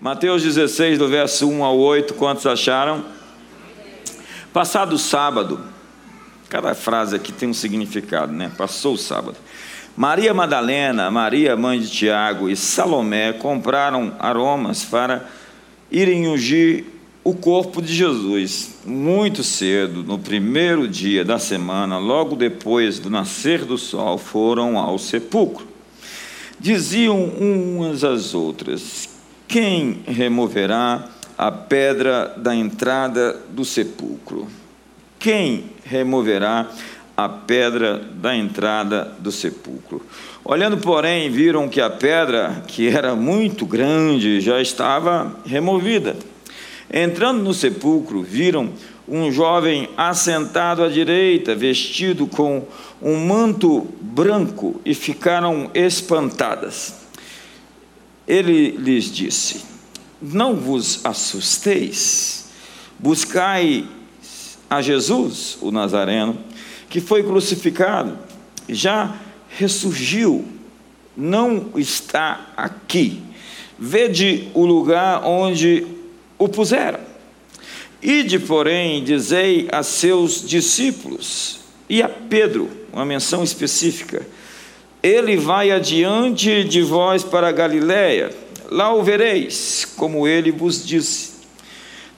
Mateus 16, do verso 1 ao 8, quantos acharam? Passado sábado, cada frase aqui tem um significado, né? Passou o sábado. Maria Madalena, Maria, mãe de Tiago, e Salomé compraram aromas para irem ungir o corpo de Jesus. Muito cedo, no primeiro dia da semana, logo depois do nascer do sol, foram ao sepulcro. Diziam umas às outras: Quem removerá a pedra da entrada do sepulcro? Quem removerá a pedra da entrada do sepulcro? Olhando, porém, viram que a pedra, que era muito grande, já estava removida. Entrando no sepulcro, viram um jovem assentado à direita, vestido com um manto branco, e ficaram espantadas. Ele lhes disse: Não vos assusteis, buscai a Jesus, o Nazareno, que foi crucificado, já ressurgiu, não está aqui. Vede o lugar onde o puseram. Ide, porém, dizei a seus discípulos e a Pedro, uma menção específica: Ele vai adiante de vós para Galiléia, lá o vereis, como ele vos disse.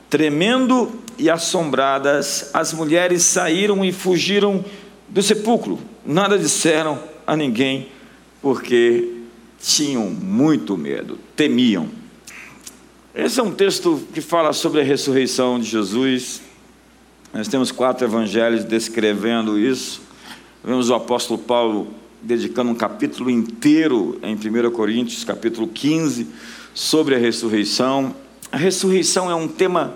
Tremendo e assombradas, as mulheres saíram e fugiram do sepulcro. Nada disseram a ninguém, porque tinham muito medo, temiam. Esse é um texto que fala sobre a ressurreição de Jesus. Nós temos quatro evangelhos descrevendo isso. Vemos o apóstolo Paulo dedicando um capítulo inteiro em 1 Coríntios, capítulo 15, sobre a ressurreição. A ressurreição é um tema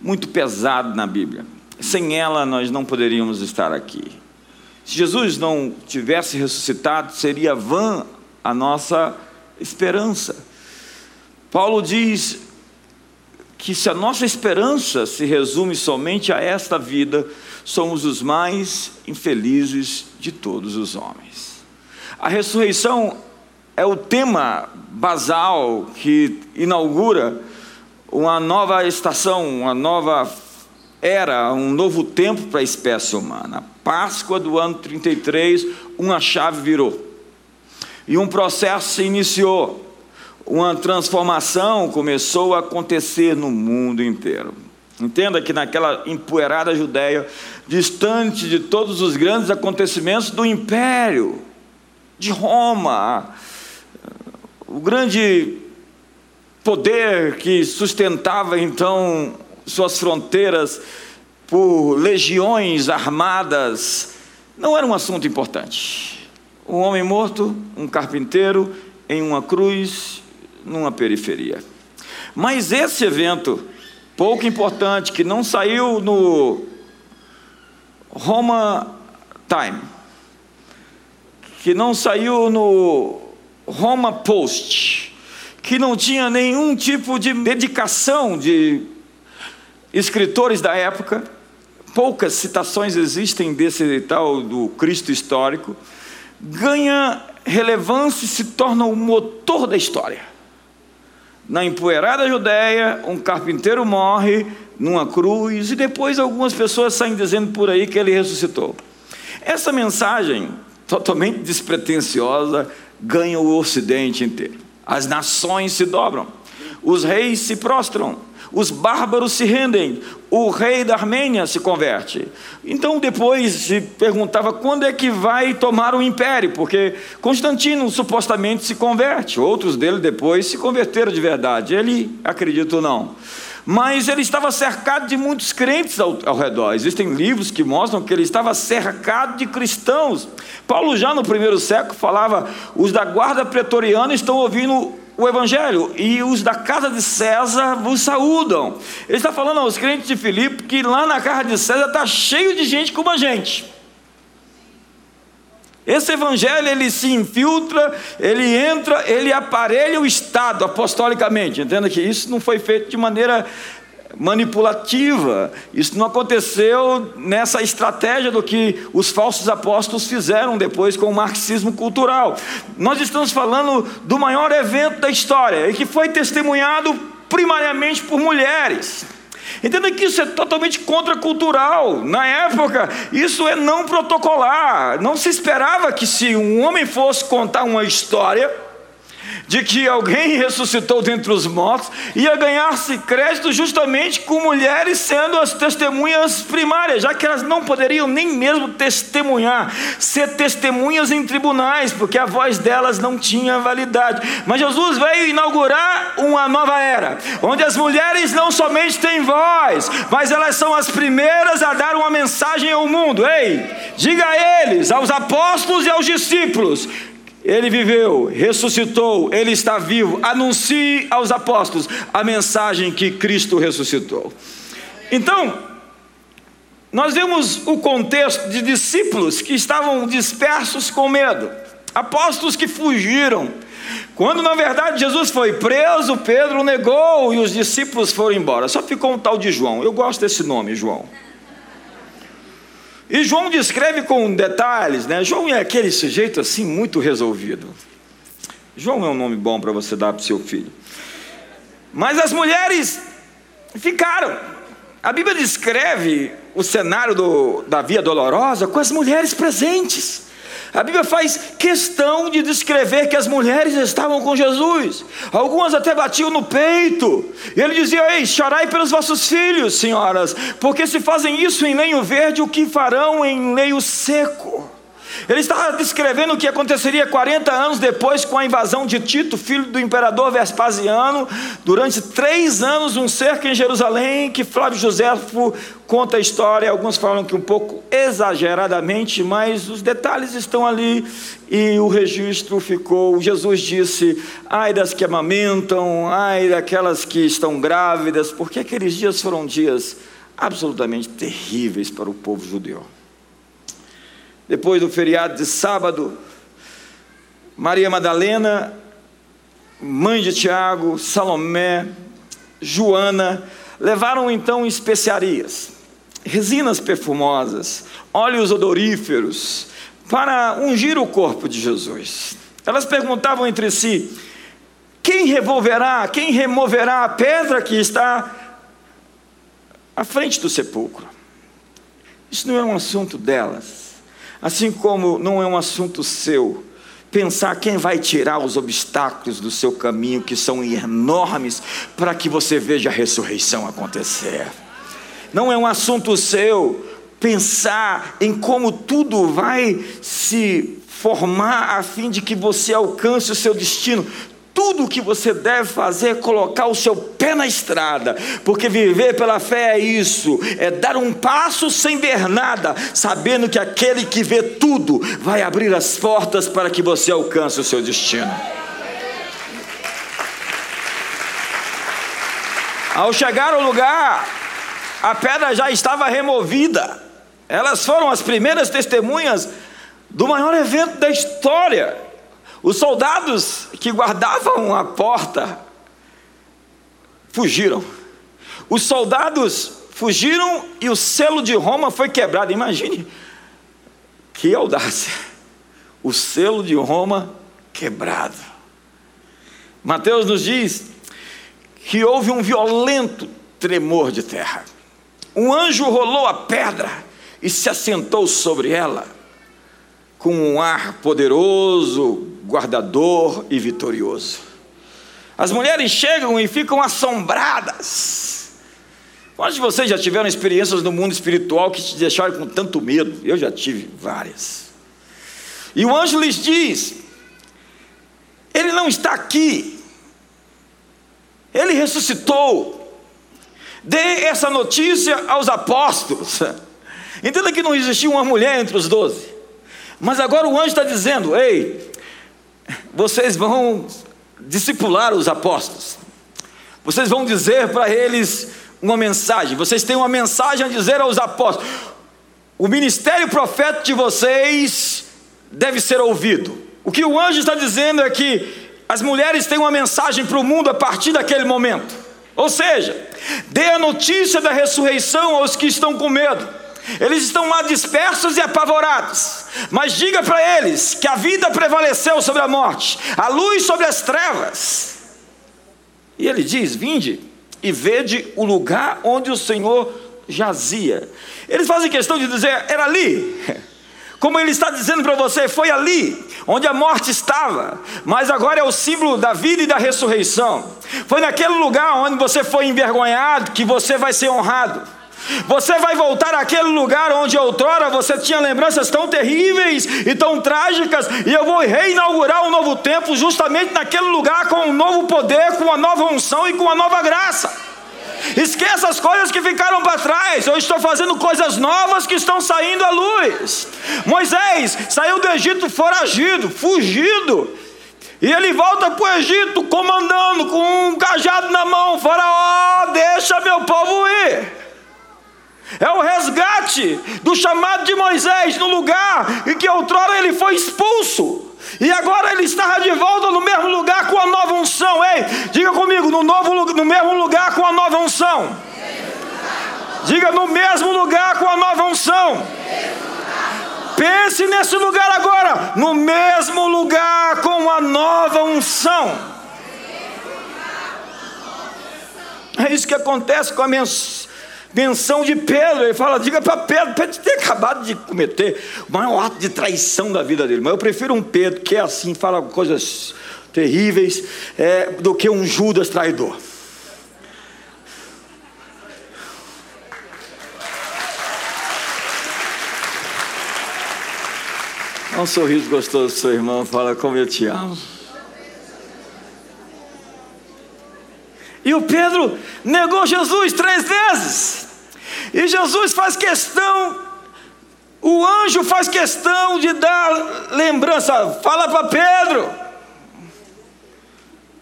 muito pesado na Bíblia. Sem ela, nós não poderíamos estar aqui. Se Jesus não tivesse ressuscitado, seria vã a nossa esperança. Paulo diz que se a nossa esperança se resume somente a esta vida, somos os mais infelizes de todos os homens. A ressurreição é o tema basal que inaugura uma nova estação, uma nova era, um novo tempo para a espécie humana. Páscoa do ano 33, uma chave virou. E um processo se iniciou uma transformação começou a acontecer no mundo inteiro. Entenda que naquela empoeirada Judéia, distante de todos os grandes acontecimentos do império, de Roma, o grande poder que sustentava então suas fronteiras por legiões armadas, não era um assunto importante. Um homem morto, um carpinteiro em uma cruz, numa periferia. Mas esse evento, pouco importante, que não saiu no Roma Time, que não saiu no Roma Post, que não tinha nenhum tipo de dedicação de escritores da época, poucas citações existem desse tal do Cristo histórico, ganha relevância e se torna o motor da história. Na empoeirada Judéia, um carpinteiro morre numa cruz e depois algumas pessoas saem dizendo por aí que ele ressuscitou. Essa mensagem, totalmente despretensiosa, ganha o Ocidente inteiro. As nações se dobram, os reis se prostram, os bárbaros se rendem, o rei da Armênia se converte. Então depois se perguntava quando é que vai tomar o império, porque Constantino supostamente se converte, outros dele depois se converteram de verdade, ele acredita ou não. Mas ele estava cercado de muitos crentes ao, ao redor. Existem livros que mostram que ele estava cercado de cristãos. Paulo, já no primeiro século, falava: os da guarda pretoriana estão ouvindo o Evangelho, e os da casa de César vos saúdam. Ele está falando aos crentes de Filipe que lá na casa de César está cheio de gente como a gente. Esse evangelho ele se infiltra, ele entra, ele aparelha o Estado apostolicamente. Entenda que isso não foi feito de maneira manipulativa. Isso não aconteceu nessa estratégia do que os falsos apóstolos fizeram depois com o marxismo cultural. Nós estamos falando do maior evento da história e que foi testemunhado primariamente por mulheres. Entenda que isso é totalmente contracultural. Na época, isso é não protocolar. Não se esperava que, se um homem fosse contar uma história, de que alguém ressuscitou dentre os mortos, ia ganhar-se crédito justamente com mulheres sendo as testemunhas primárias, já que elas não poderiam nem mesmo testemunhar, ser testemunhas em tribunais, porque a voz delas não tinha validade. Mas Jesus veio inaugurar uma nova era, onde as mulheres não somente têm voz, mas elas são as primeiras a dar uma mensagem ao mundo. Ei, diga a eles, aos apóstolos e aos discípulos, ele viveu, ressuscitou, ele está vivo. Anuncie aos apóstolos a mensagem que Cristo ressuscitou. Então, nós vemos o contexto de discípulos que estavam dispersos com medo, apóstolos que fugiram. Quando na verdade Jesus foi preso, Pedro negou e os discípulos foram embora. Só ficou um tal de João. Eu gosto desse nome, João. E João descreve com detalhes, né? João é aquele sujeito assim muito resolvido. João é um nome bom para você dar para o seu filho. Mas as mulheres ficaram. A Bíblia descreve o cenário do, da Via Dolorosa com as mulheres presentes. A Bíblia faz questão de descrever que as mulheres estavam com Jesus. Algumas até batiam no peito. E ele dizia: Ei, chorai pelos vossos filhos, senhoras, porque se fazem isso em lenho verde, o que farão em lenho seco? Ele estava descrevendo o que aconteceria 40 anos depois com a invasão de Tito, filho do imperador Vespasiano. Durante três anos, um cerco em Jerusalém, que Flávio Joséfo conta a história. Alguns falam que um pouco exageradamente, mas os detalhes estão ali e o registro ficou. Jesus disse: ai das que amamentam, ai daquelas que estão grávidas, porque aqueles dias foram dias absolutamente terríveis para o povo judeu. Depois do feriado de sábado, Maria Madalena, mãe de Tiago, Salomé, Joana, levaram então especiarias, resinas perfumosas, óleos odoríferos, para ungir o corpo de Jesus. Elas perguntavam entre si: quem revolverá, quem removerá a pedra que está à frente do sepulcro? Isso não é um assunto delas. Assim como não é um assunto seu, pensar quem vai tirar os obstáculos do seu caminho, que são enormes, para que você veja a ressurreição acontecer. Não é um assunto seu pensar em como tudo vai se formar a fim de que você alcance o seu destino. Tudo o que você deve fazer é colocar o seu pé na estrada, porque viver pela fé é isso, é dar um passo sem ver nada, sabendo que aquele que vê tudo vai abrir as portas para que você alcance o seu destino. Ao chegar ao lugar, a pedra já estava removida. Elas foram as primeiras testemunhas do maior evento da história os soldados que guardavam a porta fugiram. Os soldados fugiram e o selo de Roma foi quebrado. Imagine que audácia! O selo de Roma quebrado. Mateus nos diz que houve um violento tremor de terra. Um anjo rolou a pedra e se assentou sobre ela com um ar poderoso, guardador e vitorioso. As mulheres chegam e ficam assombradas. Quantos de vocês já tiveram experiências no mundo espiritual que te deixaram com tanto medo? Eu já tive várias. E o anjo lhes diz: Ele não está aqui, ele ressuscitou. Dê essa notícia aos apóstolos. Entenda que não existia uma mulher entre os doze. Mas agora o anjo está dizendo: ei, vocês vão discipular os apóstolos, vocês vão dizer para eles uma mensagem, vocês têm uma mensagem a dizer aos apóstolos. O ministério profético de vocês deve ser ouvido. O que o anjo está dizendo é que as mulheres têm uma mensagem para o mundo a partir daquele momento. Ou seja, dê a notícia da ressurreição aos que estão com medo. Eles estão lá dispersos e apavorados. Mas diga para eles que a vida prevaleceu sobre a morte, a luz sobre as trevas. E ele diz: Vinde e vede o lugar onde o Senhor jazia. Eles fazem questão de dizer: Era ali. Como ele está dizendo para você, foi ali onde a morte estava, mas agora é o símbolo da vida e da ressurreição. Foi naquele lugar onde você foi envergonhado que você vai ser honrado. Você vai voltar àquele lugar onde outrora você tinha lembranças tão terríveis e tão trágicas, e eu vou reinaugurar um novo tempo justamente naquele lugar com um novo poder, com uma nova unção e com uma nova graça. Esqueça as coisas que ficaram para trás. Eu estou fazendo coisas novas que estão saindo à luz. Moisés saiu do Egito foragido, fugido. E ele volta para o Egito comandando com um cajado na mão. Faraó, deixa meu povo ir. É o resgate do chamado de Moisés no lugar em que outrora ele foi expulso. E agora ele está de volta no mesmo lugar com a nova unção. Ei, diga comigo, no, novo, no mesmo lugar com a nova unção. Diga no mesmo lugar com a nova unção. Pense nesse lugar agora, no mesmo lugar com a nova unção. É isso que acontece com a mensagem menção de Pedro. Ele fala: diga para Pedro, Pedro ter acabado de cometer o maior ato de traição da vida dele. Mas eu prefiro um Pedro que é assim, fala coisas terríveis, é, do que um Judas traidor. Dá um sorriso gostoso do seu irmão, fala como eu te amo. E o Pedro negou Jesus três vezes. E Jesus faz questão, o anjo faz questão de dar lembrança. Fala para Pedro.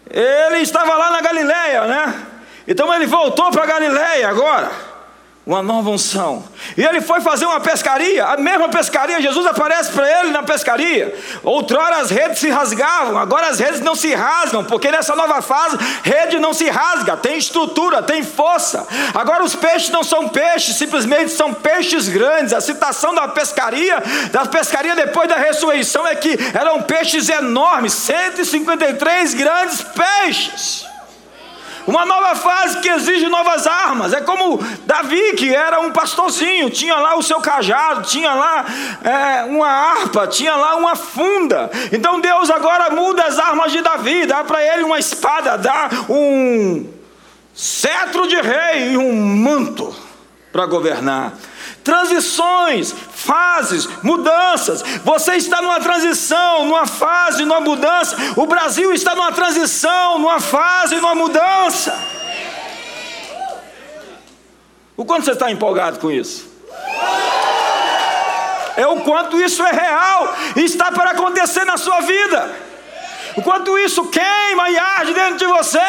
Ele estava lá na Galileia, né? Então ele voltou para Galileia agora uma nova unção. E ele foi fazer uma pescaria, a mesma pescaria, Jesus aparece para ele na pescaria. Outrora as redes se rasgavam, agora as redes não se rasgam, porque nessa nova fase, rede não se rasga, tem estrutura, tem força. Agora os peixes não são peixes, simplesmente são peixes grandes. A citação da pescaria, da pescaria depois da ressurreição é que eram peixes enormes, 153 grandes peixes. Uma nova fase que exige novas armas. É como Davi, que era um pastorzinho, tinha lá o seu cajado, tinha lá é, uma harpa, tinha lá uma funda. Então Deus agora muda as armas de Davi, dá para ele uma espada, dá um cetro de rei e um manto para governar transições, fases, mudanças. Você está numa transição, numa fase, numa mudança. O Brasil está numa transição, numa fase, numa mudança. O quanto você está empolgado com isso? É o quanto isso é real e está para acontecer na sua vida o quanto isso queima e arde dentro de você,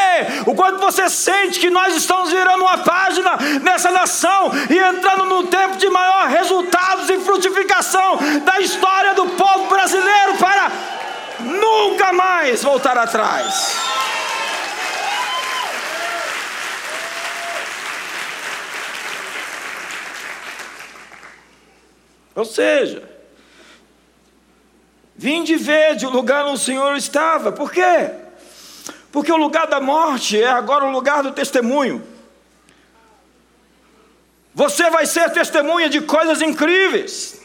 o quanto você sente que nós estamos virando uma página nessa nação e entrando num tempo de maior resultados e frutificação da história do povo brasileiro para nunca mais voltar atrás. Ou seja, Vinde vede o lugar onde o Senhor estava. Por quê? Porque o lugar da morte é agora o lugar do testemunho. Você vai ser testemunha de coisas incríveis.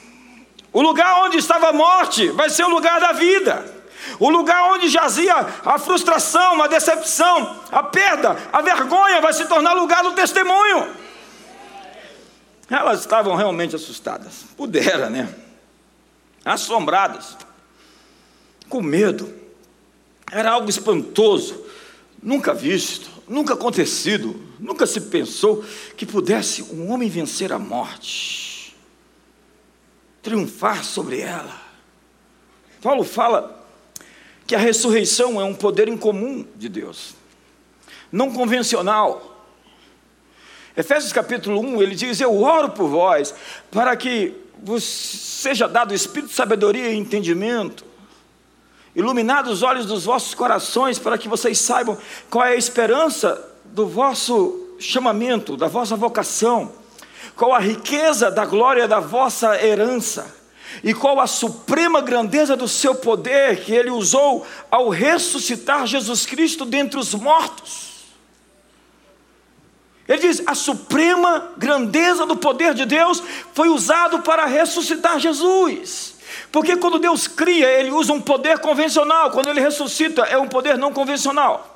O lugar onde estava a morte vai ser o lugar da vida. O lugar onde jazia a frustração, a decepção, a perda, a vergonha vai se tornar lugar do testemunho. Elas estavam realmente assustadas. Pudera, né? Assombradas com medo. Era algo espantoso, nunca visto, nunca acontecido, nunca se pensou que pudesse um homem vencer a morte, triunfar sobre ela. Paulo fala que a ressurreição é um poder incomum de Deus, não convencional. Efésios capítulo 1, ele diz: Eu oro por vós, para que vos seja dado o espírito de sabedoria e entendimento, iluminados os olhos dos vossos corações, para que vocês saibam qual é a esperança do vosso chamamento, da vossa vocação, qual a riqueza da glória da vossa herança, e qual a suprema grandeza do seu poder que ele usou ao ressuscitar Jesus Cristo dentre os mortos. Ele diz: a suprema grandeza do poder de Deus foi usado para ressuscitar Jesus. Porque quando Deus cria, Ele usa um poder convencional, quando Ele ressuscita, é um poder não convencional.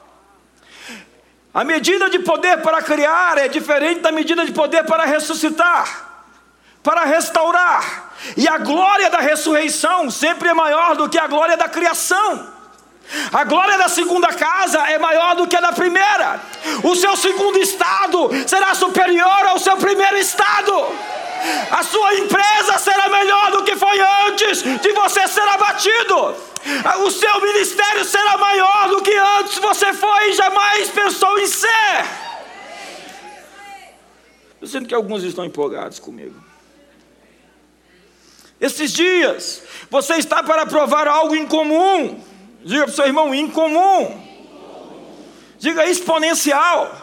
A medida de poder para criar é diferente da medida de poder para ressuscitar, para restaurar. E a glória da ressurreição sempre é maior do que a glória da criação. A glória da segunda casa é maior do que a da primeira. O seu segundo estado será superior ao seu primeiro estado. A sua empresa será melhor do que foi antes de você ser abatido. O seu ministério será maior do que antes você foi e jamais pensou em ser. Eu sinto que alguns estão empolgados comigo. Esses dias, você está para provar algo incomum. Diga para o seu irmão, incomum. Diga exponencial.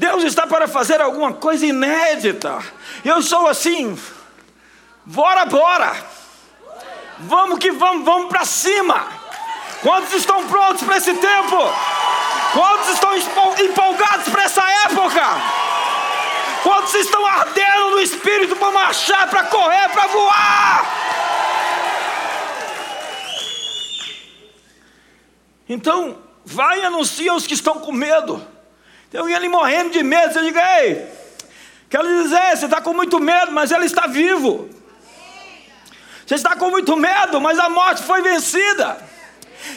Deus está para fazer alguma coisa inédita. Eu sou assim, bora, bora. Vamos que vamos, vamos para cima. Quantos estão prontos para esse tempo? Quantos estão empolgados para essa época? Quantos estão ardendo no espírito para marchar, para correr, para voar? Então, vai e anuncia aos que estão com medo. Alguém ali morrendo de medo. Você diga, ei, quero dizer, você está com muito medo, mas ele está vivo. Você está com muito medo, mas a morte foi vencida.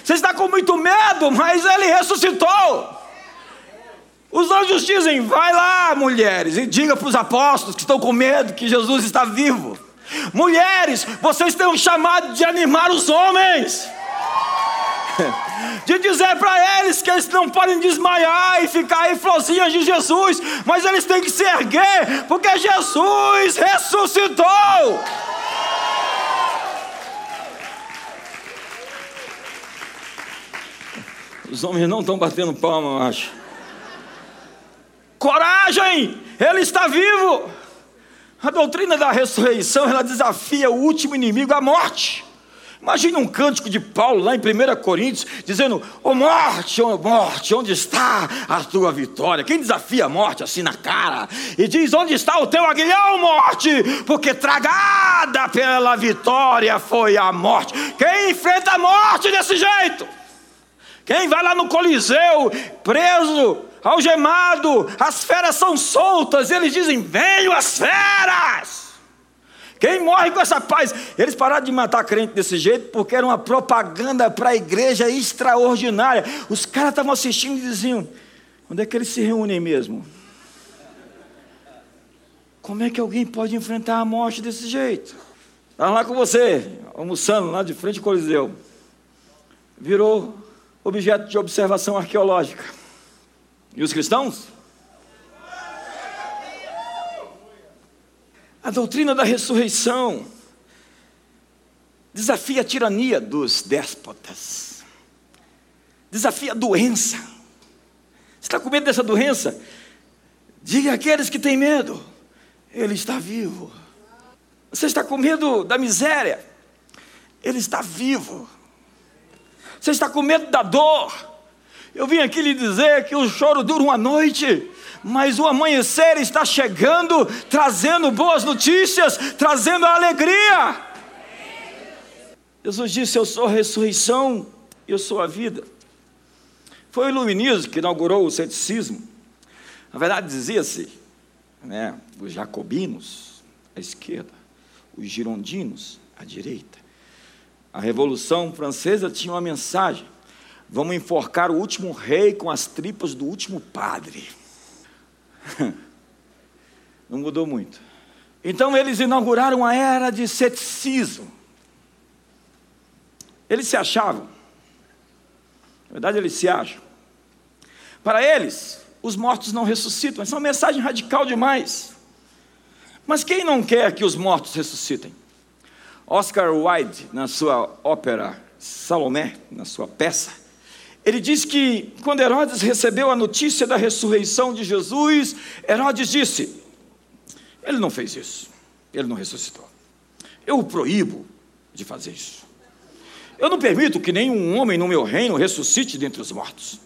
Você está com muito medo, mas ele ressuscitou. Os anjos dizem: vai lá, mulheres, e diga para os apóstolos que estão com medo que Jesus está vivo. Mulheres, vocês têm um chamado de animar os homens. de dizer para eles que eles não podem desmaiar e ficar aí florzinhas de Jesus, mas eles têm que se erguer, porque Jesus ressuscitou. Os homens não estão batendo palma, eu acho. Coragem, ele está vivo. A doutrina da ressurreição, ela desafia o último inimigo, a morte. Imagine um cântico de Paulo lá em 1 Coríntios, dizendo: Ô oh, morte, ô oh, morte, onde está a tua vitória? Quem desafia a morte assim na cara? E diz: Onde está o teu aguilhão, morte? Porque tragada pela vitória foi a morte. Quem enfrenta a morte desse jeito? Quem vai lá no Coliseu, preso, algemado, as feras são soltas, eles dizem: Venham as feras! Quem morre com essa paz? Eles pararam de matar crente desse jeito porque era uma propaganda para a igreja extraordinária. Os caras estavam assistindo e diziam: onde é que eles se reúnem mesmo? Como é que alguém pode enfrentar a morte desse jeito? Estava lá com você, almoçando lá de frente ao Coliseu. Virou objeto de observação arqueológica. E os cristãos? A doutrina da ressurreição desafia a tirania dos déspotas, desafia a doença. Você está com medo dessa doença? Diga àqueles que têm medo, Ele está vivo. Você está com medo da miséria? Ele está vivo. Você está com medo da dor? Eu vim aqui lhe dizer que o choro dura uma noite, mas o amanhecer está chegando, trazendo boas notícias, trazendo alegria. Jesus disse: Eu sou a ressurreição, eu sou a vida. Foi o iluminismo que inaugurou o ceticismo. Na verdade, dizia-se, né, os jacobinos, à esquerda, os girondinos, à direita. A Revolução Francesa tinha uma mensagem: vamos enforcar o último rei com as tripas do último padre. Não mudou muito. Então eles inauguraram a era de ceticismo. Eles se achavam, na verdade eles se acham. Para eles, os mortos não ressuscitam. Essa é uma mensagem radical demais. Mas quem não quer que os mortos ressuscitem? Oscar Wilde, na sua ópera Salomé, na sua peça, ele diz que quando Herodes recebeu a notícia da ressurreição de Jesus, Herodes disse: Ele não fez isso, ele não ressuscitou. Eu o proíbo de fazer isso. Eu não permito que nenhum homem no meu reino ressuscite dentre os mortos.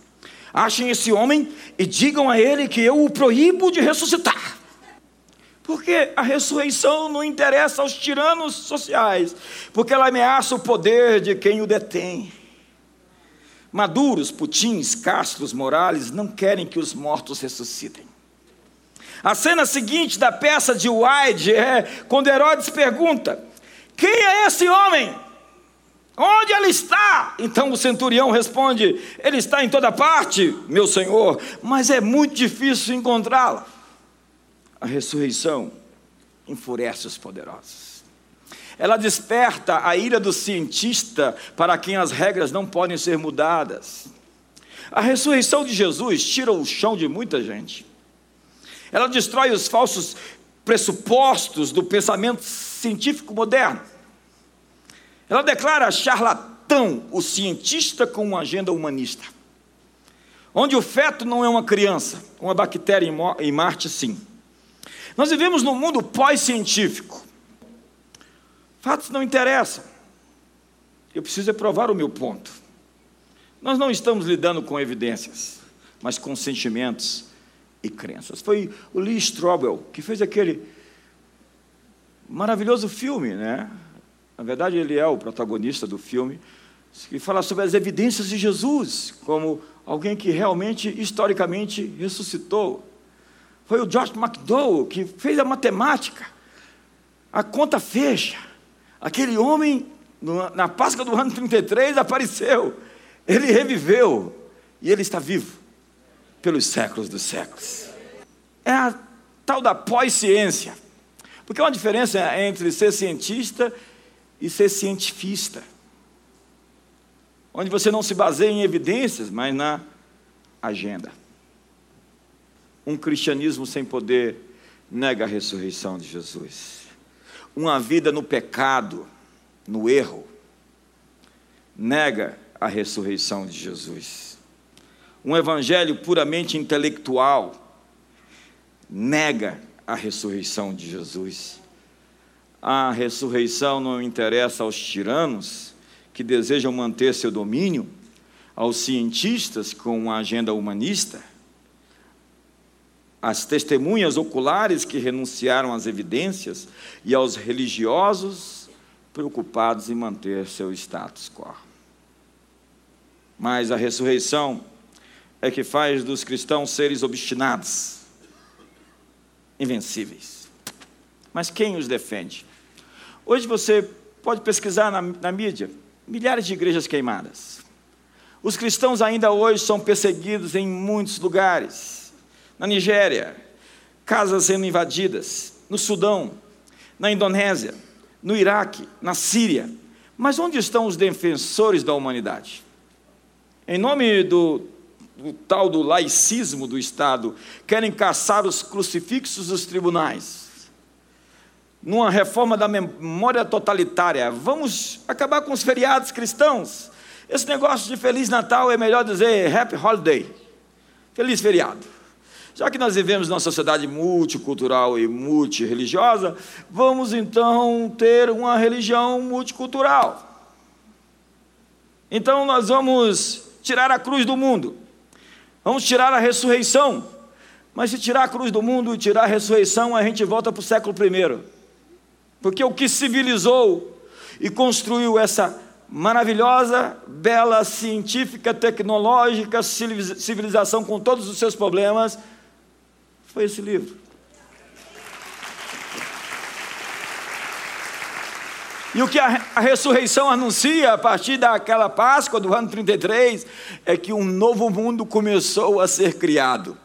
Achem esse homem e digam a ele que eu o proíbo de ressuscitar. Porque a ressurreição não interessa aos tiranos sociais, porque ela ameaça o poder de quem o detém. Maduros, Putins, Castros, Morales não querem que os mortos ressuscitem. A cena seguinte da peça de Wyde é quando Herodes pergunta: Quem é esse homem? Onde ele está? Então o centurião responde: Ele está em toda parte, meu senhor, mas é muito difícil encontrá-lo. A ressurreição enfurece os poderosos. Ela desperta a ira do cientista para quem as regras não podem ser mudadas. A ressurreição de Jesus tira o chão de muita gente. Ela destrói os falsos pressupostos do pensamento científico moderno. Ela declara charlatão o cientista com uma agenda humanista. Onde o feto não é uma criança, uma bactéria em Marte, sim. Nós vivemos num mundo pós-científico. Fatos não interessam. Eu preciso é provar o meu ponto. Nós não estamos lidando com evidências, mas com sentimentos e crenças. Foi o Lee Strobel que fez aquele maravilhoso filme, né? Na verdade, ele é o protagonista do filme, que fala sobre as evidências de Jesus, como alguém que realmente, historicamente, ressuscitou. Foi o George McDowell que fez a matemática. A conta fecha. Aquele homem, na Páscoa do ano 33, apareceu. Ele reviveu. E ele está vivo pelos séculos dos séculos. É a tal da pós-ciência. Porque há uma diferença entre ser cientista e ser cientifista. Onde você não se baseia em evidências, mas na agenda. Um cristianismo sem poder nega a ressurreição de Jesus. Uma vida no pecado, no erro, nega a ressurreição de Jesus. Um evangelho puramente intelectual nega a ressurreição de Jesus. A ressurreição não interessa aos tiranos que desejam manter seu domínio, aos cientistas com uma agenda humanista às testemunhas oculares que renunciaram às evidências e aos religiosos preocupados em manter seu status quo. Mas a ressurreição é que faz dos cristãos seres obstinados, invencíveis. Mas quem os defende? Hoje você pode pesquisar na, na mídia milhares de igrejas queimadas. Os cristãos ainda hoje são perseguidos em muitos lugares na Nigéria, casas sendo invadidas, no Sudão, na Indonésia, no Iraque, na Síria. Mas onde estão os defensores da humanidade? Em nome do, do tal do laicismo do Estado, querem caçar os crucifixos dos tribunais. Numa reforma da memória totalitária, vamos acabar com os feriados cristãos. Esse negócio de Feliz Natal é melhor dizer Happy Holiday. Feliz feriado. Já que nós vivemos numa sociedade multicultural e multireligiosa, vamos então ter uma religião multicultural. Então nós vamos tirar a cruz do mundo, vamos tirar a ressurreição. Mas se tirar a cruz do mundo e tirar a ressurreição, a gente volta para o século I. Porque o que civilizou e construiu essa maravilhosa, bela, científica, tecnológica civilização com todos os seus problemas foi esse livro. E o que a, a, ressurreição anuncia a partir daquela Páscoa do ano 33 é que um novo mundo começou a ser criado.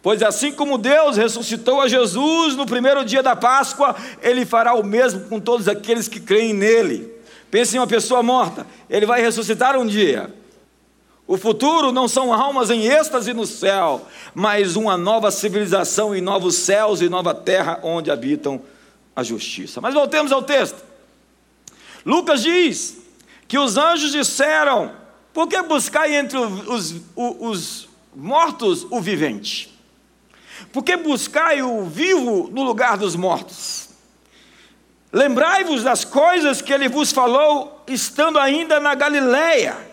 Pois assim como Deus ressuscitou a Jesus no primeiro dia da Páscoa, Ele fará o mesmo com todos aqueles que creem nele. Pense em uma pessoa morta, ele vai ressuscitar um dia. O futuro não são almas em êxtase no céu, mas uma nova civilização e novos céus e nova terra onde habitam a justiça. Mas voltemos ao texto. Lucas diz que os anjos disseram: por que buscar entre os, os, os mortos o vivente? Por que buscai o vivo no lugar dos mortos? Lembrai-vos das coisas que ele vos falou, estando ainda na Galileia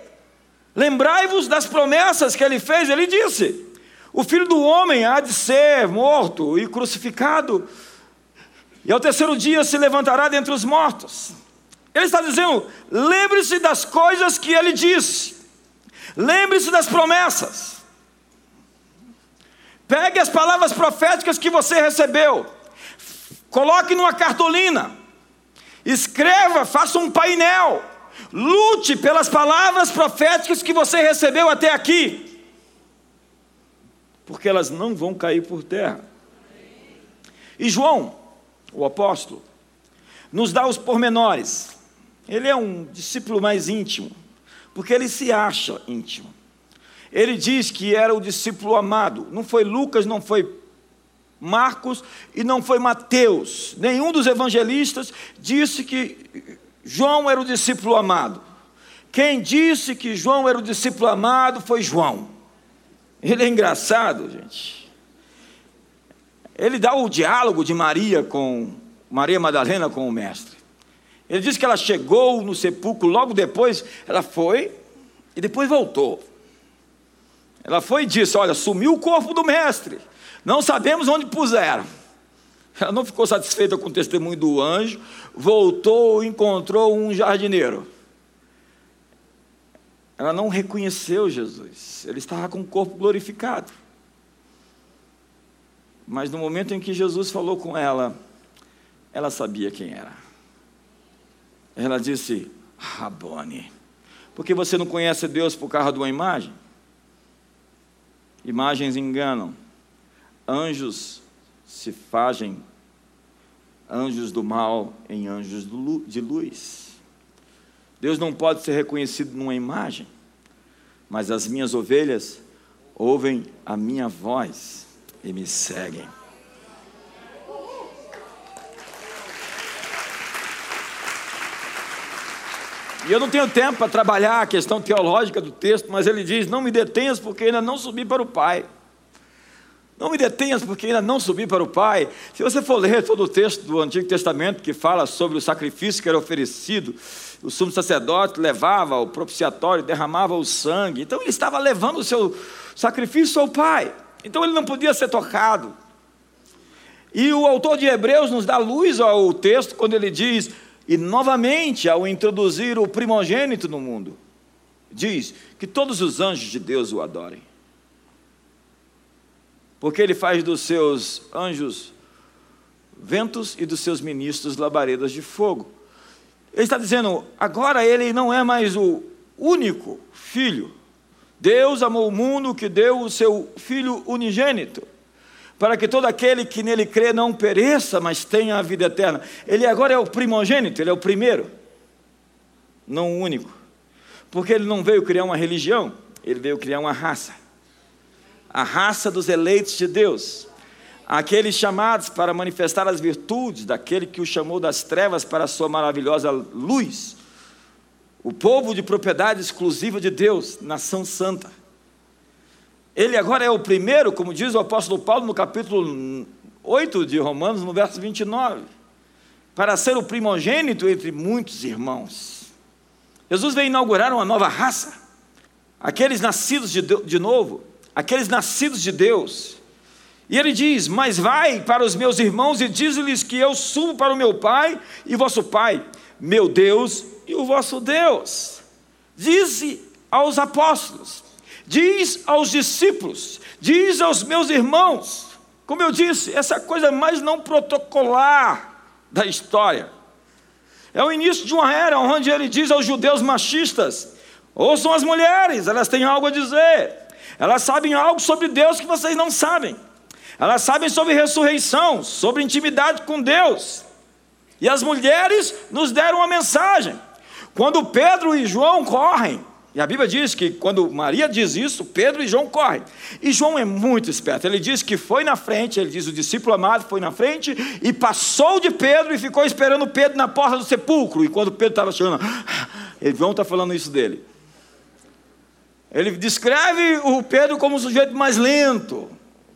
Lembrai-vos das promessas que ele fez, ele disse: O filho do homem há de ser morto e crucificado, e ao terceiro dia se levantará dentre os mortos. Ele está dizendo: lembre-se das coisas que ele disse, lembre-se das promessas. Pegue as palavras proféticas que você recebeu, coloque numa cartolina, escreva, faça um painel, lute pelas palavras proféticas que você recebeu até aqui, porque elas não vão cair por terra. E João, o apóstolo, nos dá os pormenores ele é um discípulo mais íntimo, porque ele se acha íntimo. Ele diz que era o discípulo amado. Não foi Lucas, não foi Marcos e não foi Mateus. Nenhum dos evangelistas disse que João era o discípulo amado. Quem disse que João era o discípulo amado foi João. Ele é engraçado, gente. Ele dá o diálogo de Maria com Maria Madalena com o mestre. Ele diz que ela chegou no sepulcro, logo depois ela foi e depois voltou. Ela foi e disse: Olha, sumiu o corpo do mestre, não sabemos onde puseram. Ela não ficou satisfeita com o testemunho do anjo, voltou e encontrou um jardineiro. Ela não reconheceu Jesus, ele estava com o corpo glorificado. Mas no momento em que Jesus falou com ela, ela sabia quem era. Ela disse: Rabone, porque você não conhece Deus por causa de uma imagem? Imagens enganam, anjos se fazem anjos do mal em anjos de luz. Deus não pode ser reconhecido numa imagem, mas as minhas ovelhas ouvem a minha voz e me seguem. E eu não tenho tempo para trabalhar a questão teológica do texto, mas ele diz: Não me detenhas, porque ainda não subi para o Pai. Não me detenhas, porque ainda não subi para o Pai. Se você for ler todo o texto do Antigo Testamento que fala sobre o sacrifício que era oferecido, o sumo sacerdote levava o propiciatório, derramava o sangue. Então ele estava levando o seu sacrifício ao Pai. Então ele não podia ser tocado. E o autor de Hebreus nos dá luz ao texto quando ele diz: e novamente, ao introduzir o primogênito no mundo, diz que todos os anjos de Deus o adorem. Porque ele faz dos seus anjos ventos e dos seus ministros labaredas de fogo. Ele está dizendo, agora ele não é mais o único filho. Deus amou o mundo que deu o seu filho unigênito para que todo aquele que nele crê não pereça, mas tenha a vida eterna. Ele agora é o primogênito, ele é o primeiro, não o único. Porque ele não veio criar uma religião, ele veio criar uma raça. A raça dos eleitos de Deus. Aqueles chamados para manifestar as virtudes daquele que o chamou das trevas para a sua maravilhosa luz. O povo de propriedade exclusiva de Deus, nação santa. Ele agora é o primeiro, como diz o apóstolo Paulo no capítulo 8 de Romanos, no verso 29, para ser o primogênito entre muitos irmãos. Jesus veio inaugurar uma nova raça, aqueles nascidos de, de novo, aqueles nascidos de Deus. E ele diz: Mas vai para os meus irmãos e diz-lhes que eu subo para o meu Pai e vosso Pai, meu Deus e o vosso Deus. Disse aos apóstolos: diz aos discípulos, diz aos meus irmãos, como eu disse, essa coisa mais não protocolar da história. É o início de uma era onde ele diz aos judeus machistas: ouçam as mulheres, elas têm algo a dizer, elas sabem algo sobre Deus que vocês não sabem, elas sabem sobre ressurreição, sobre intimidade com Deus. E as mulheres nos deram uma mensagem. Quando Pedro e João correm e a Bíblia diz que quando Maria diz isso, Pedro e João correm. E João é muito esperto. Ele diz que foi na frente, ele diz o discípulo amado foi na frente e passou de Pedro e ficou esperando Pedro na porta do sepulcro. E quando Pedro estava chegando, João está falando isso dele. Ele descreve o Pedro como o sujeito mais lento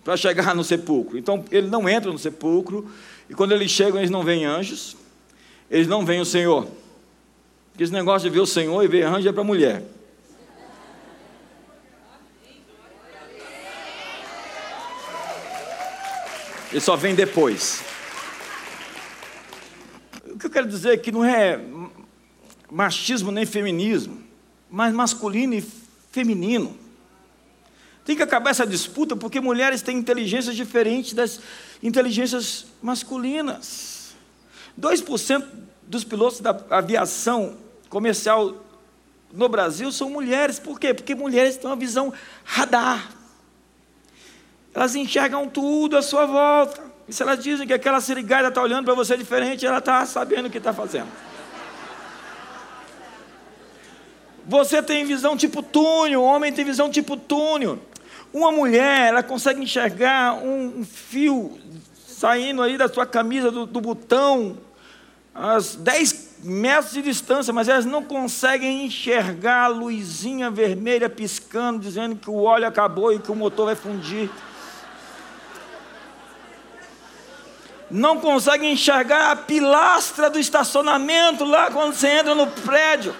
para chegar no sepulcro. Então, ele não entra no sepulcro, e quando eles chegam, eles não veem anjos, eles não veem o Senhor. Porque esse negócio de ver o Senhor e ver anjo é para mulher. Ele só vem depois. O que eu quero dizer é que não é machismo nem feminismo, mas masculino e feminino. Tem que acabar essa disputa porque mulheres têm inteligências diferentes das inteligências masculinas. 2% dos pilotos da aviação comercial no Brasil são mulheres. Por quê? Porque mulheres têm uma visão radar. Elas enxergam tudo à sua volta. E se elas dizem que aquela sirigada está olhando para você diferente, ela está sabendo o que está fazendo. Você tem visão tipo túnel, o homem tem visão tipo túnel. Uma mulher, ela consegue enxergar um, fio saindo aí da sua camisa, do, do botão, a 10 metros de distância, mas elas não conseguem enxergar a luzinha vermelha piscando, dizendo que o óleo acabou e que o motor vai fundir. Não conseguem enxergar a pilastra do estacionamento lá quando você entra no prédio.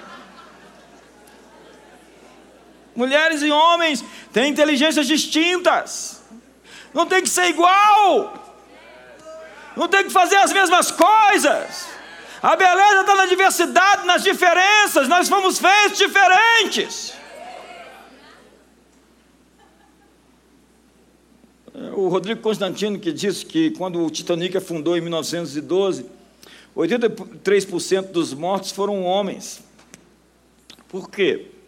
Mulheres e homens têm inteligências distintas. Não tem que ser igual. Não tem que fazer as mesmas coisas. A beleza está na diversidade, nas diferenças. Nós fomos feitos diferentes. O Rodrigo Constantino que disse que quando o Titanic afundou em 1912, 83% dos mortos foram homens. Por quê?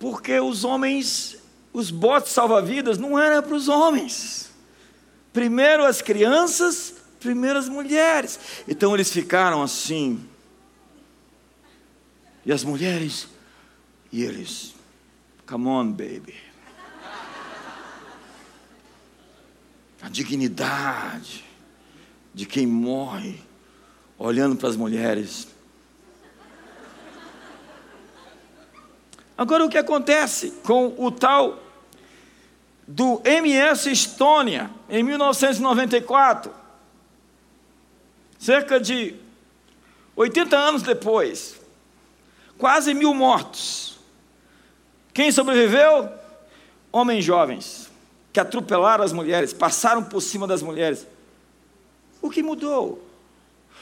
Porque os homens, os botes salva-vidas não eram para os homens. Primeiro as crianças, primeiro as mulheres. Então eles ficaram assim. E as mulheres, e eles, come on, baby. A dignidade de quem morre, olhando para as mulheres Agora, o que acontece com o tal do MS Estônia, em 1994? Cerca de 80 anos depois, quase mil mortos. Quem sobreviveu? Homens jovens, que atropelaram as mulheres, passaram por cima das mulheres. O que mudou?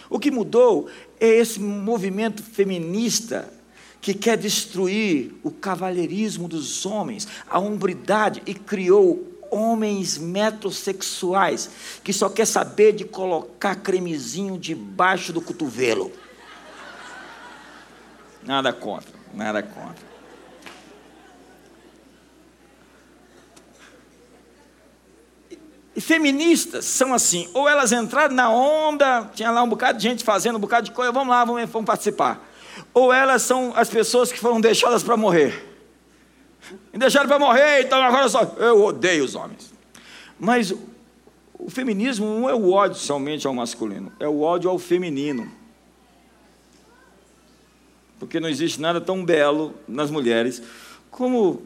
O que mudou é esse movimento feminista que quer destruir o cavalheirismo dos homens, a hombridade, e criou homens metrosexuais que só quer saber de colocar cremezinho debaixo do cotovelo. Nada contra, nada contra. E feministas são assim, ou elas entraram na onda, tinha lá um bocado de gente fazendo um bocado de coisa, vamos lá, vamos, vamos participar ou elas são as pessoas que foram deixadas para morrer. E deixaram para morrer, então agora só. Eu odeio os homens. Mas o feminismo não é o ódio somente ao masculino, é o ódio ao feminino. Porque não existe nada tão belo nas mulheres como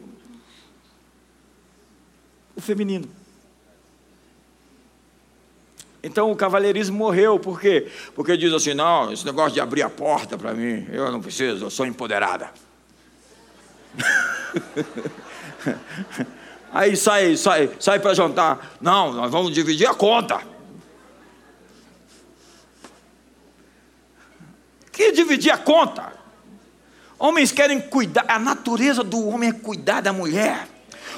o feminino. Então o cavalheirismo morreu, por quê? Porque diz assim: não, esse negócio de abrir a porta para mim, eu não preciso, eu sou empoderada. Aí sai, sai, sai para jantar. Não, nós vamos dividir a conta. Que dividir a conta? Homens querem cuidar, a natureza do homem é cuidar da mulher.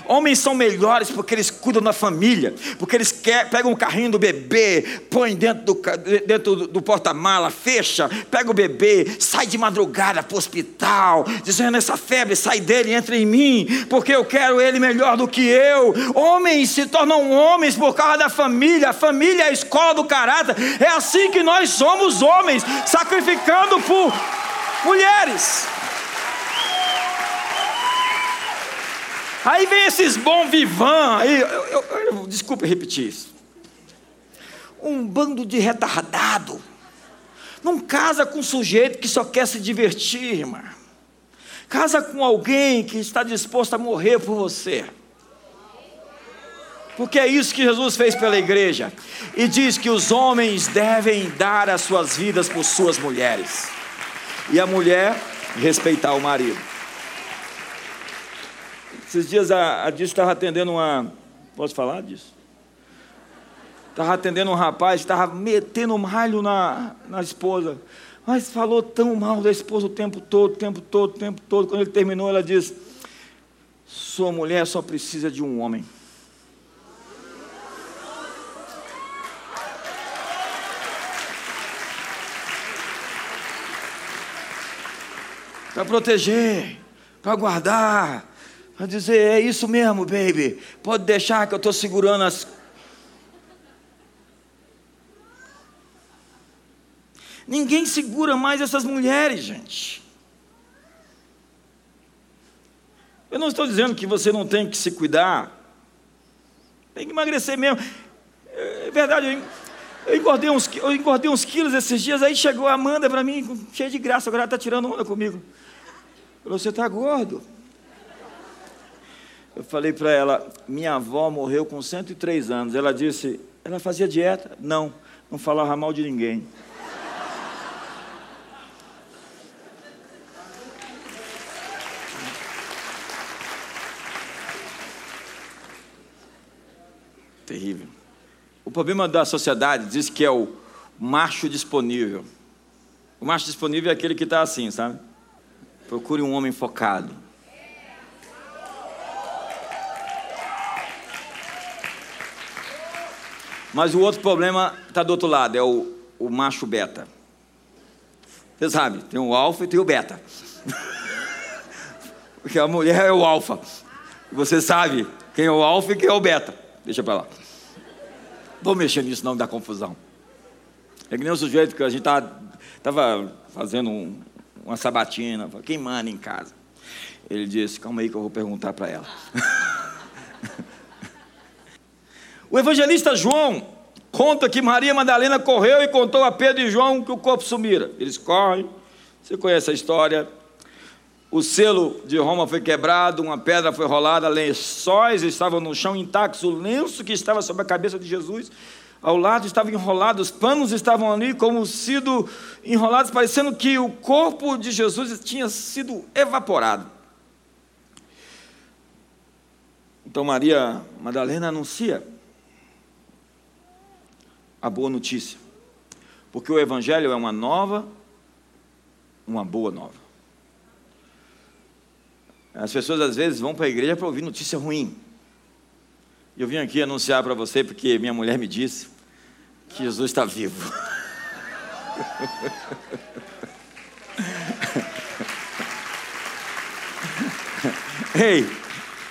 Homens são melhores porque eles cuidam da família, porque eles quer, pegam o carrinho do bebê, põem dentro do, dentro do, porta-mala, fecha, pega o bebê, sai de madrugada para o hospital, dizendo: essa febre sai dele, entra em mim, porque eu quero ele melhor do que eu. Homens se tornam homens por causa da família, a família é a escola do caráter. É assim que nós somos homens, sacrificando por mulheres. Aí vem esses bom vivan, aí, eu, eu, eu, desculpe repetir isso. Um bando de retardado. Não casa com um sujeito que só quer se divertir, irmã. Casa com alguém que está disposto a morrer por você. Porque é isso que Jesus fez pela igreja. E diz que os homens devem dar as suas vidas por suas mulheres. E a mulher respeitar o marido. Esses dias a, a Disso estava atendendo uma. Posso falar disso? Estava atendendo um rapaz estava metendo um na, na esposa. Mas falou tão mal da esposa o tempo todo, o tempo todo, o tempo todo. Quando ele terminou, ela disse: Sua mulher só precisa de um homem. Para proteger, para guardar, para dizer: É isso mesmo, baby. Pode deixar que eu estou segurando as Ninguém segura mais essas mulheres, gente. Eu não estou dizendo que você não tem que se cuidar. Tem que emagrecer mesmo. É verdade, eu engordei uns, eu engordei uns quilos esses dias, aí chegou a Amanda para mim, cheia de graça, agora ela está tirando onda comigo. Falou, você está gordo. Eu falei para ela, minha avó morreu com 103 anos. Ela disse, ela fazia dieta? Não, não falava mal de ninguém. Terrível. O problema da sociedade diz que é o macho disponível. O macho disponível é aquele que está assim, sabe? Procure um homem focado. Mas o outro problema está do outro lado, é o, o macho beta. Você sabe, tem o alfa e tem o beta. Porque a mulher é o alfa. Você sabe quem é o alfa e quem é o beta. Deixa para lá. Vou mexer nisso, não dá confusão. É que nem o sujeito que a gente estava fazendo um, uma sabatina, quem manda em casa? Ele disse: Calma aí que eu vou perguntar para ela. o evangelista João conta que Maria Madalena correu e contou a Pedro e João que o corpo sumira. Eles correm, você conhece a história o selo de Roma foi quebrado, uma pedra foi rolada, lençóis estavam no chão intactos, o lenço que estava sobre a cabeça de Jesus, ao lado estava enrolado, os panos estavam ali como sido enrolados, parecendo que o corpo de Jesus tinha sido evaporado. Então Maria Madalena anuncia a boa notícia, porque o Evangelho é uma nova, uma boa nova. As pessoas às vezes vão para a igreja para ouvir notícia ruim. Eu vim aqui anunciar para você porque minha mulher me disse que Jesus está vivo. Ei,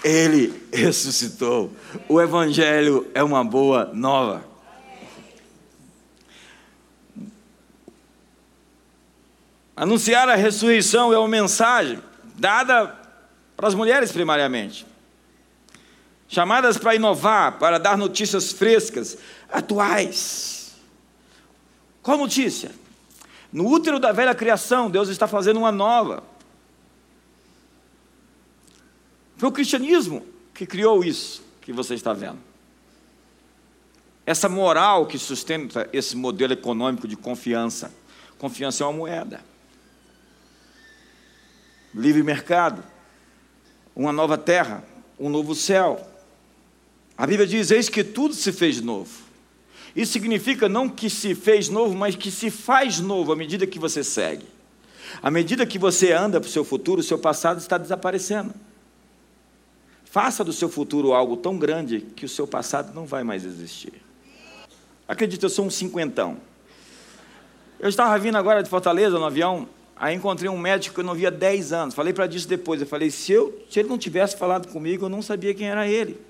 ele ressuscitou. O Evangelho é uma boa nova. Anunciar a ressurreição é uma mensagem dada para as mulheres primariamente. Chamadas para inovar, para dar notícias frescas, atuais. Qual notícia? No útero da velha criação, Deus está fazendo uma nova. Foi o cristianismo que criou isso que você está vendo. Essa moral que sustenta esse modelo econômico de confiança. Confiança é uma moeda. Livre mercado uma nova terra, um novo céu. A Bíblia diz: Eis que tudo se fez novo. Isso significa não que se fez novo, mas que se faz novo à medida que você segue. À medida que você anda para o seu futuro, o seu passado está desaparecendo. Faça do seu futuro algo tão grande que o seu passado não vai mais existir. Acredita, eu sou um cinquentão. Eu estava vindo agora de Fortaleza no avião, Aí encontrei um médico que eu não via 10 anos. Falei para disso depois. Eu falei, se, eu, se ele não tivesse falado comigo, eu não sabia quem era ele.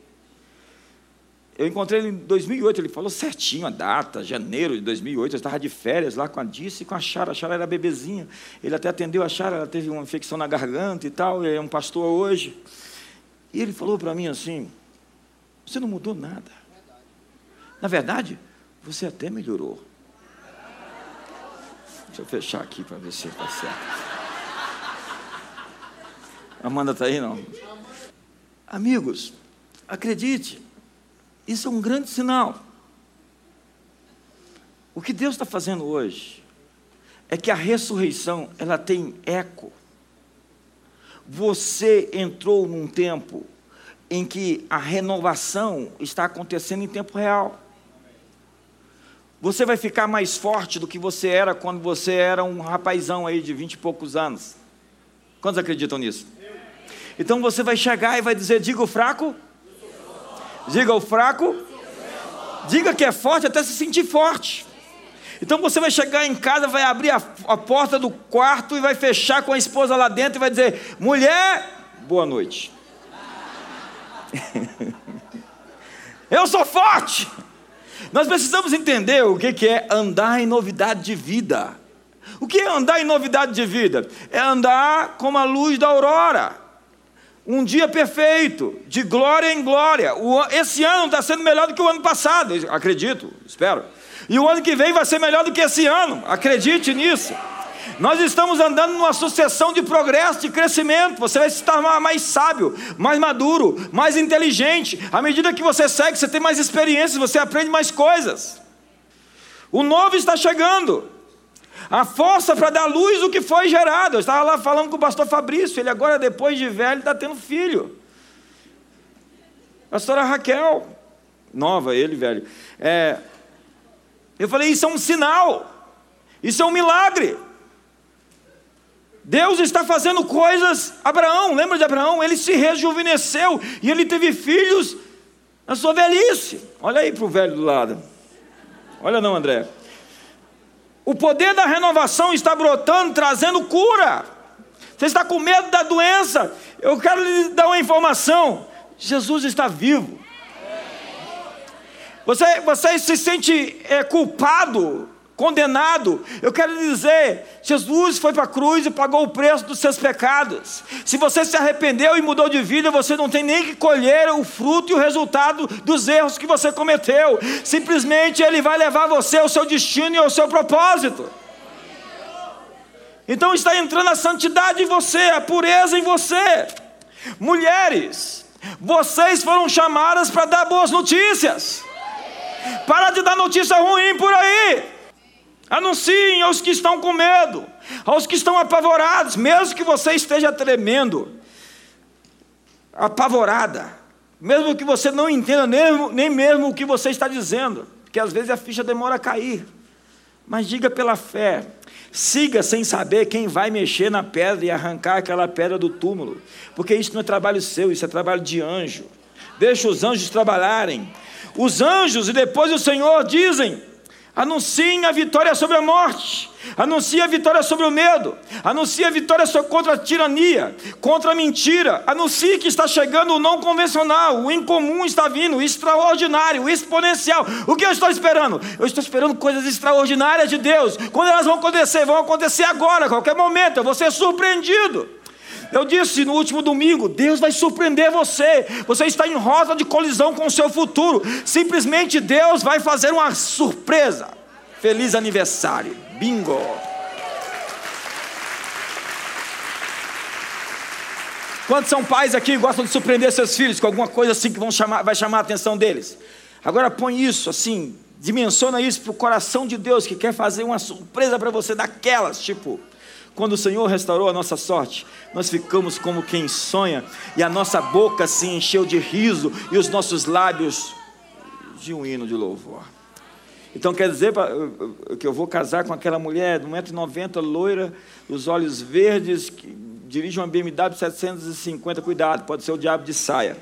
Eu encontrei ele em 2008, ele falou certinho a data, janeiro de 2008, eu estava de férias lá com a Dice e com a Chara, a Chara era bebezinha, ele até atendeu a Chara, ela teve uma infecção na garganta e tal, ele é um pastor hoje. E ele falou para mim assim, você não mudou nada. Na verdade, você até melhorou. Deixa eu fechar aqui para ver se está certo. Amanda está aí, não? Amigos, acredite, isso é um grande sinal. O que Deus está fazendo hoje é que a ressurreição ela tem eco. Você entrou num tempo em que a renovação está acontecendo em tempo real. Você vai ficar mais forte do que você era quando você era um rapazão aí de vinte e poucos anos. Quantos acreditam nisso? Então você vai chegar e vai dizer: diga o fraco, diga o fraco, diga que é forte até se sentir forte. Então você vai chegar em casa, vai abrir a, a porta do quarto e vai fechar com a esposa lá dentro e vai dizer: mulher, boa noite. Eu sou forte. Nós precisamos entender o que é andar em novidade de vida. O que é andar em novidade de vida? É andar como a luz da aurora. Um dia perfeito, de glória em glória. esse ano está sendo melhor do que o ano passado, acredito, espero. E o ano que vem vai ser melhor do que esse ano, acredite nisso. Nós estamos andando numa sucessão de progresso, de crescimento. Você vai tornar mais sábio, mais maduro, mais inteligente. À medida que você segue, você tem mais experiências, você aprende mais coisas. O novo está chegando. A força para dar luz o que foi gerado. Eu estava lá falando com o pastor Fabrício, ele agora, depois de velho, está tendo filho. Pastora Raquel, nova, ele velho. É, eu falei, isso é um sinal, isso é um milagre. Deus está fazendo coisas. Abraão, lembra de Abraão? Ele se rejuvenesceu e ele teve filhos na sua velhice. Olha aí para o velho do lado. Olha não, André. O poder da renovação está brotando, trazendo cura. Você está com medo da doença? Eu quero lhe dar uma informação: Jesus está vivo. Você, você se sente é, culpado condenado. Eu quero dizer, Jesus foi para a cruz e pagou o preço dos seus pecados. Se você se arrependeu e mudou de vida, você não tem nem que colher o fruto e o resultado dos erros que você cometeu. Simplesmente Ele vai levar você ao seu destino e ao seu propósito. Então está entrando a santidade em você, a pureza em você. Mulheres, vocês foram chamadas para dar boas notícias. Para de dar notícia ruim por aí. Anunciem aos que estão com medo, aos que estão apavorados, mesmo que você esteja tremendo, apavorada, mesmo que você não entenda nem, nem mesmo o que você está dizendo, porque às vezes a ficha demora a cair, mas diga pela fé, siga sem saber quem vai mexer na pedra e arrancar aquela pedra do túmulo, porque isso não é trabalho seu, isso é trabalho de anjo. Deixa os anjos trabalharem. Os anjos e depois o Senhor dizem: Anunciem a vitória sobre a morte. Anuncie a vitória sobre o medo. Anuncie a vitória contra a tirania, contra a mentira. Anuncie que está chegando o não convencional, o incomum está vindo, o extraordinário, o exponencial. O que eu estou esperando? Eu estou esperando coisas extraordinárias de Deus. Quando elas vão acontecer? Vão acontecer agora, a qualquer momento. Eu vou ser surpreendido. Eu disse no último domingo: Deus vai surpreender você. Você está em rota de colisão com o seu futuro. Simplesmente Deus vai fazer uma surpresa. Feliz aniversário. Bingo. Quantos são pais aqui que gostam de surpreender seus filhos com alguma coisa assim que vão chamar, vai chamar a atenção deles? Agora põe isso assim, dimensiona isso para o coração de Deus que quer fazer uma surpresa para você daquelas, tipo, quando o Senhor restaurou a nossa sorte, nós ficamos como quem sonha, e a nossa boca se encheu de riso, e os nossos lábios de um hino de louvor. Então quer dizer que eu vou casar com aquela mulher de 1,90m, loira, os olhos verdes, que dirige uma BMW 750, cuidado, pode ser o diabo de saia.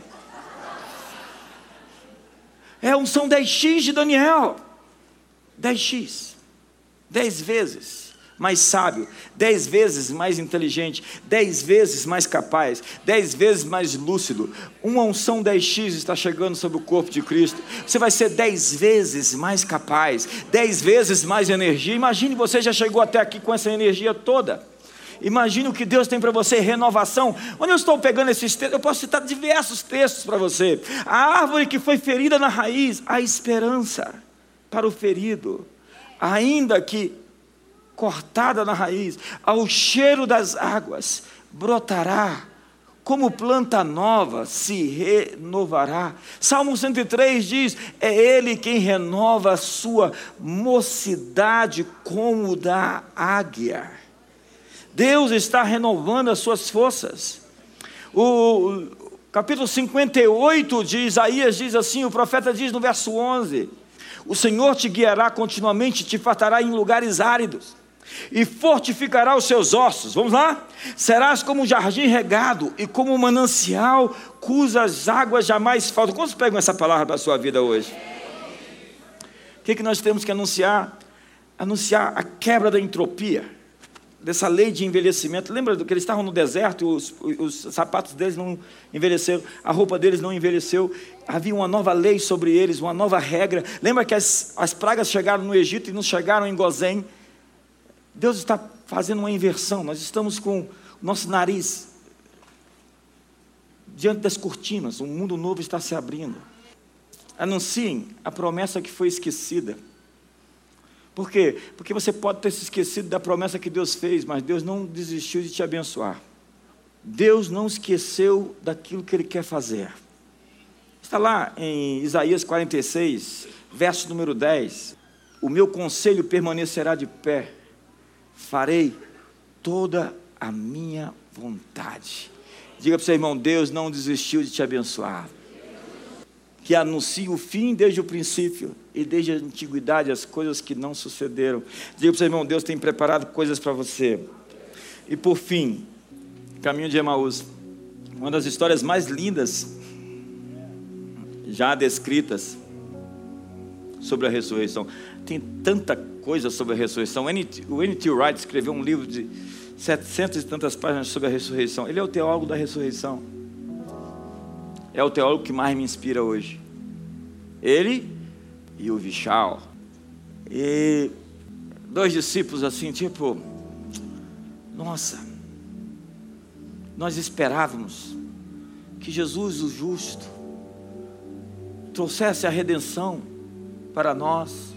É um são 10x de Daniel. 10x. 10 vezes mais sábio, dez vezes mais inteligente, dez vezes mais capaz, dez vezes mais lúcido. Uma unção 10x está chegando sobre o corpo de Cristo. Você vai ser dez vezes mais capaz, dez vezes mais energia. Imagine você já chegou até aqui com essa energia toda. Imagine o que Deus tem para você, renovação. Onde eu estou pegando esses textos? Eu posso citar diversos textos para você. A árvore que foi ferida na raiz, a esperança para o ferido. Ainda que cortada na raiz, ao cheiro das águas, brotará, como planta nova se renovará. Salmo 103 diz: É Ele quem renova a sua mocidade como da águia. Deus está renovando as suas forças. O capítulo 58 de Isaías diz assim: o profeta diz no verso 11: O Senhor te guiará continuamente, te fartará em lugares áridos e fortificará os seus ossos. Vamos lá? Serás como um jardim regado e como um manancial cujas águas jamais faltam. Quantos pegam essa palavra para a sua vida hoje? O que, que nós temos que anunciar? Anunciar a quebra da entropia, dessa lei de envelhecimento. Lembra que eles estavam no deserto, os, os sapatos deles não envelheceram, a roupa deles não envelheceu, havia uma nova lei sobre eles, uma nova regra. Lembra que as, as pragas chegaram no Egito e não chegaram em Gozém? Deus está fazendo uma inversão. Nós estamos com o nosso nariz diante das cortinas. Um mundo novo está se abrindo. Anunciem a promessa que foi esquecida. Por quê? Porque você pode ter se esquecido da promessa que Deus fez, mas Deus não desistiu de te abençoar. Deus não esqueceu daquilo que Ele quer fazer. Está lá em Isaías 46, verso número 10. O meu conselho permanecerá de pé farei toda a minha vontade. Diga para o seu irmão: Deus não desistiu de te abençoar. Que anuncie o fim desde o princípio e desde a antiguidade as coisas que não sucederam. Diga para o seu irmão: Deus tem preparado coisas para você. E por fim, caminho de Emaús. Uma das histórias mais lindas já descritas sobre a ressurreição. Tem tanta coisa sobre a ressurreição. O N.T. Wright escreveu um livro de setecentas e tantas páginas sobre a ressurreição. Ele é o teólogo da ressurreição. É o teólogo que mais me inspira hoje. Ele e o Vichal. E dois discípulos assim, tipo, nossa, nós esperávamos que Jesus, o justo, trouxesse a redenção para nós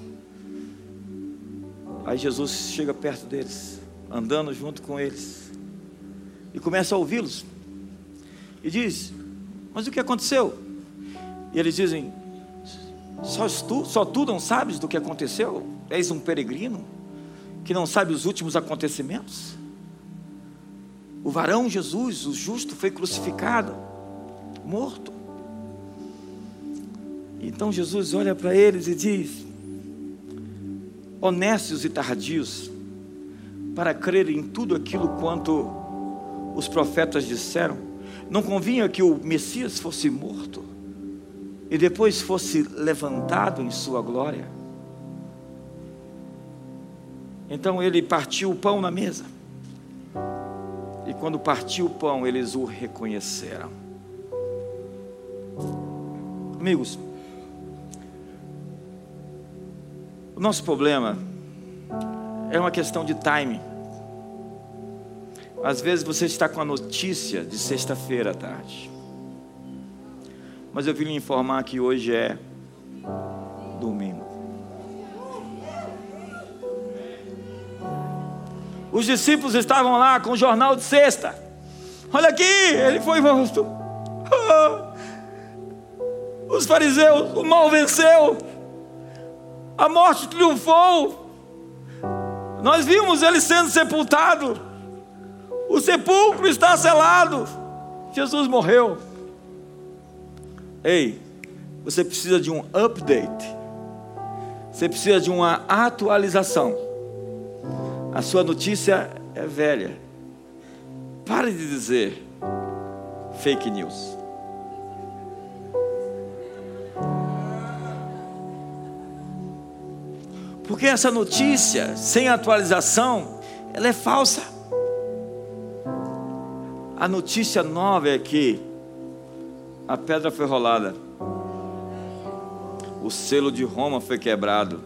Aí Jesus chega perto deles, andando junto com eles, e começa a ouvi-los. E diz: Mas o que aconteceu? E eles dizem: só tu, só tu não sabes do que aconteceu? És um peregrino que não sabe os últimos acontecimentos? O varão Jesus, o justo, foi crucificado, morto. Então Jesus olha para eles e diz: honestos e tardios, para crer em tudo aquilo quanto os profetas disseram. Não convinha que o Messias fosse morto e depois fosse levantado em sua glória. Então ele partiu o pão na mesa. E quando partiu o pão, eles o reconheceram. Amigos, O nosso problema é uma questão de timing. Às vezes você está com a notícia de sexta-feira à tarde. Mas eu vim lhe informar que hoje é domingo. Os discípulos estavam lá com o jornal de sexta. Olha aqui, ele foi morto. Os fariseus, o mal venceu. A morte triunfou. Nós vimos ele sendo sepultado. O sepulcro está selado. Jesus morreu. Ei, você precisa de um update. Você precisa de uma atualização. A sua notícia é velha. Pare de dizer fake news. Porque essa notícia, sem atualização, ela é falsa. A notícia nova é que a pedra foi rolada, o selo de Roma foi quebrado,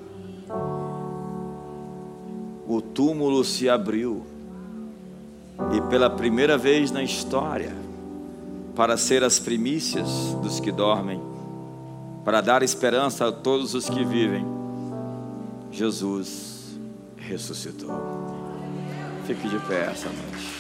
o túmulo se abriu, e pela primeira vez na história, para ser as primícias dos que dormem, para dar esperança a todos os que vivem, Jesus ressuscitou. Fique de pé essa noite.